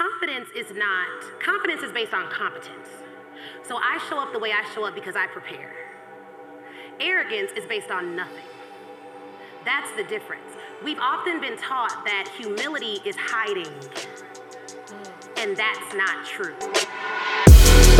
confidence is not, confidence is based on competence. So I show up the way I show up because I prepare. Arrogance is based on nothing. That's the difference. We've often been taught that humility is hiding, and that's not true.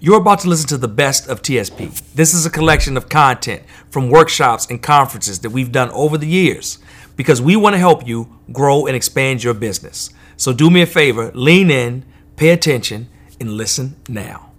You're about to listen to the best of TSP. This is a collection of content from workshops and conferences that we've done over the years because we want to help you grow and expand your business. So do me a favor, lean in, pay attention, and listen now.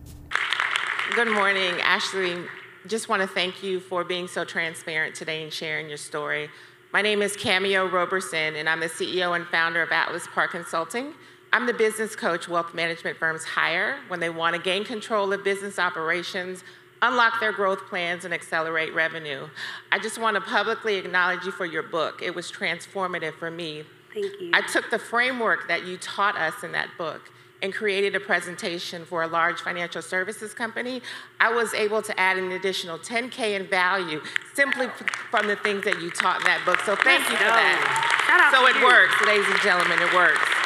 Good morning, Ashley. Just want to thank you for being so transparent today and sharing your story. My name is Cameo Roberson, and I'm the CEO and founder of Atlas Park Consulting. I'm the business coach wealth management firms hire when they want to gain control of business operations, unlock their growth plans, and accelerate revenue. I just want to publicly acknowledge you for your book. It was transformative for me. Thank you. I took the framework that you taught us in that book and created a presentation for a large financial services company. I was able to add an additional 10K in value simply from the things that you taught in that book. So thank you for that. Shout out so to it you. works, ladies and gentlemen, it works.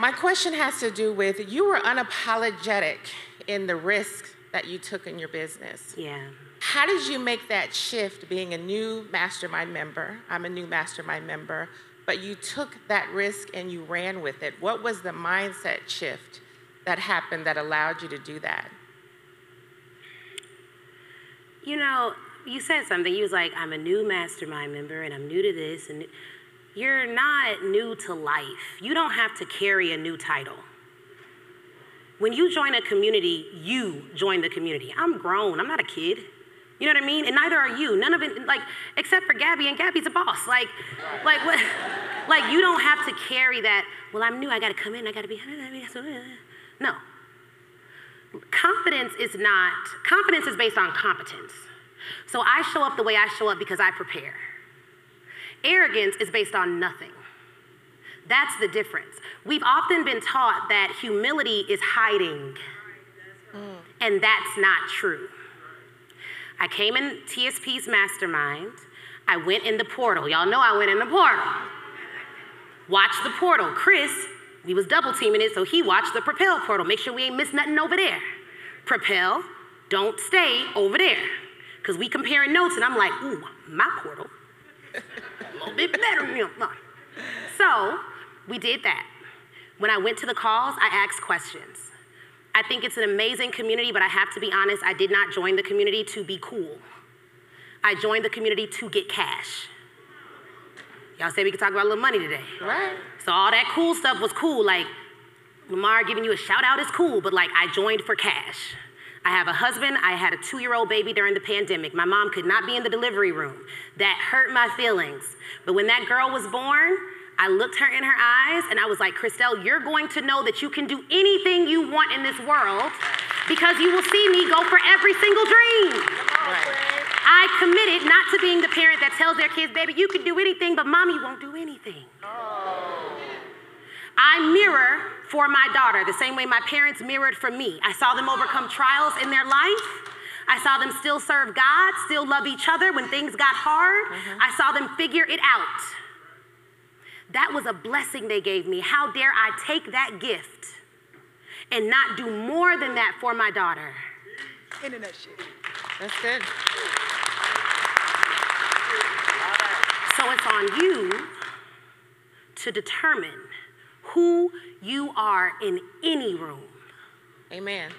My question has to do with you were unapologetic in the risk that you took in your business. Yeah. How did you make that shift being a new mastermind member? I'm a new mastermind member, but you took that risk and you ran with it. What was the mindset shift that happened that allowed you to do that? You know, you said something. You was like, I'm a new mastermind member and I'm new to this. And you're not new to life. You don't have to carry a new title. When you join a community, you join the community. I'm grown, I'm not a kid. You know what I mean? And neither are you. None of it, like, except for Gabby, and Gabby's a boss. Like, like what? Like, you don't have to carry that. Well, I'm new. I got to come in. I got to be. No. Confidence is not. Confidence is based on competence. So I show up the way I show up because I prepare. Arrogance is based on nothing. That's the difference. We've often been taught that humility is hiding, mm. and that's not true. I came in TSP's mastermind. I went in the portal. Y'all know I went in the portal. Watch the portal. Chris, we was double teaming it, so he watched the propel portal. Make sure we ain't miss nothing over there. Propel, don't stay over there. Cause we comparing notes, and I'm like, ooh, my portal. little bit better than him. So we did that. When I went to the calls, I asked questions. I think it's an amazing community, but I have to be honest, I did not join the community to be cool. I joined the community to get cash. Y'all say we could talk about a little money today. Right. So all that cool stuff was cool. Like Lamar giving you a shout out is cool, but like I joined for cash. I have a husband. I had a two year old baby during the pandemic. My mom could not be in the delivery room. That hurt my feelings. But when that girl was born, I looked her in her eyes and I was like, Christelle, you're going to know that you can do anything you want in this world because you will see me go for every single dream. Right. I committed not to being the parent that tells their kids, baby, you can do anything, but mommy won't do anything. Oh. I mirror for my daughter the same way my parents mirrored for me. I saw them overcome trials in their life. I saw them still serve God, still love each other when things got hard. Mm-hmm. I saw them figure it out. That was a blessing they gave me. How dare I take that gift and not do more than that for my daughter? Internet shit. That's good. So it's on you to determine who you are in any room Amen.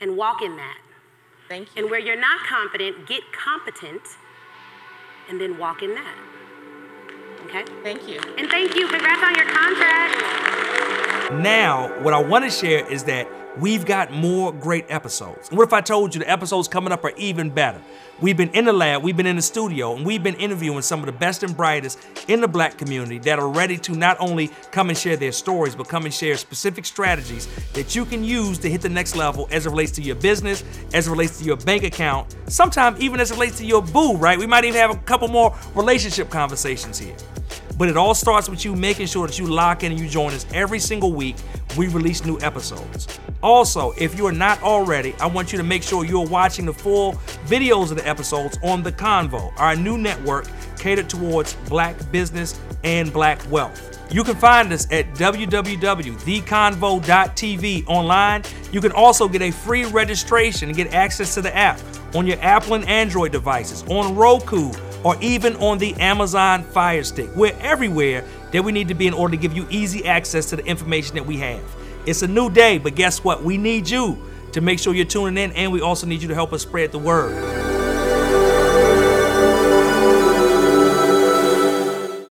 and walk in that. Thank you. And where you're not confident, get competent and then walk in that. Okay? Thank you. And thank you. Congrats on your contract. Now, what I want to share is that we've got more great episodes. What if I told you the episodes coming up are even better? We've been in the lab, we've been in the studio, and we've been interviewing some of the best and brightest in the black community that are ready to not only come and share their stories, but come and share specific strategies that you can use to hit the next level as it relates to your business, as it relates to your bank account, sometimes even as it relates to your boo, right? We might even have a couple more relationship conversations here. But it all starts with you making sure that you lock in and you join us every single week. We release new episodes. Also, if you are not already, I want you to make sure you're watching the full videos of the episodes on The Convo, our new network catered towards black business and black wealth. You can find us at www.theconvo.tv online. You can also get a free registration and get access to the app on your Apple and Android devices, on Roku, or even on the Amazon Fire Stick. We're everywhere that we need to be in order to give you easy access to the information that we have. It's a new day, but guess what? We need you to make sure you're tuning in, and we also need you to help us spread the word.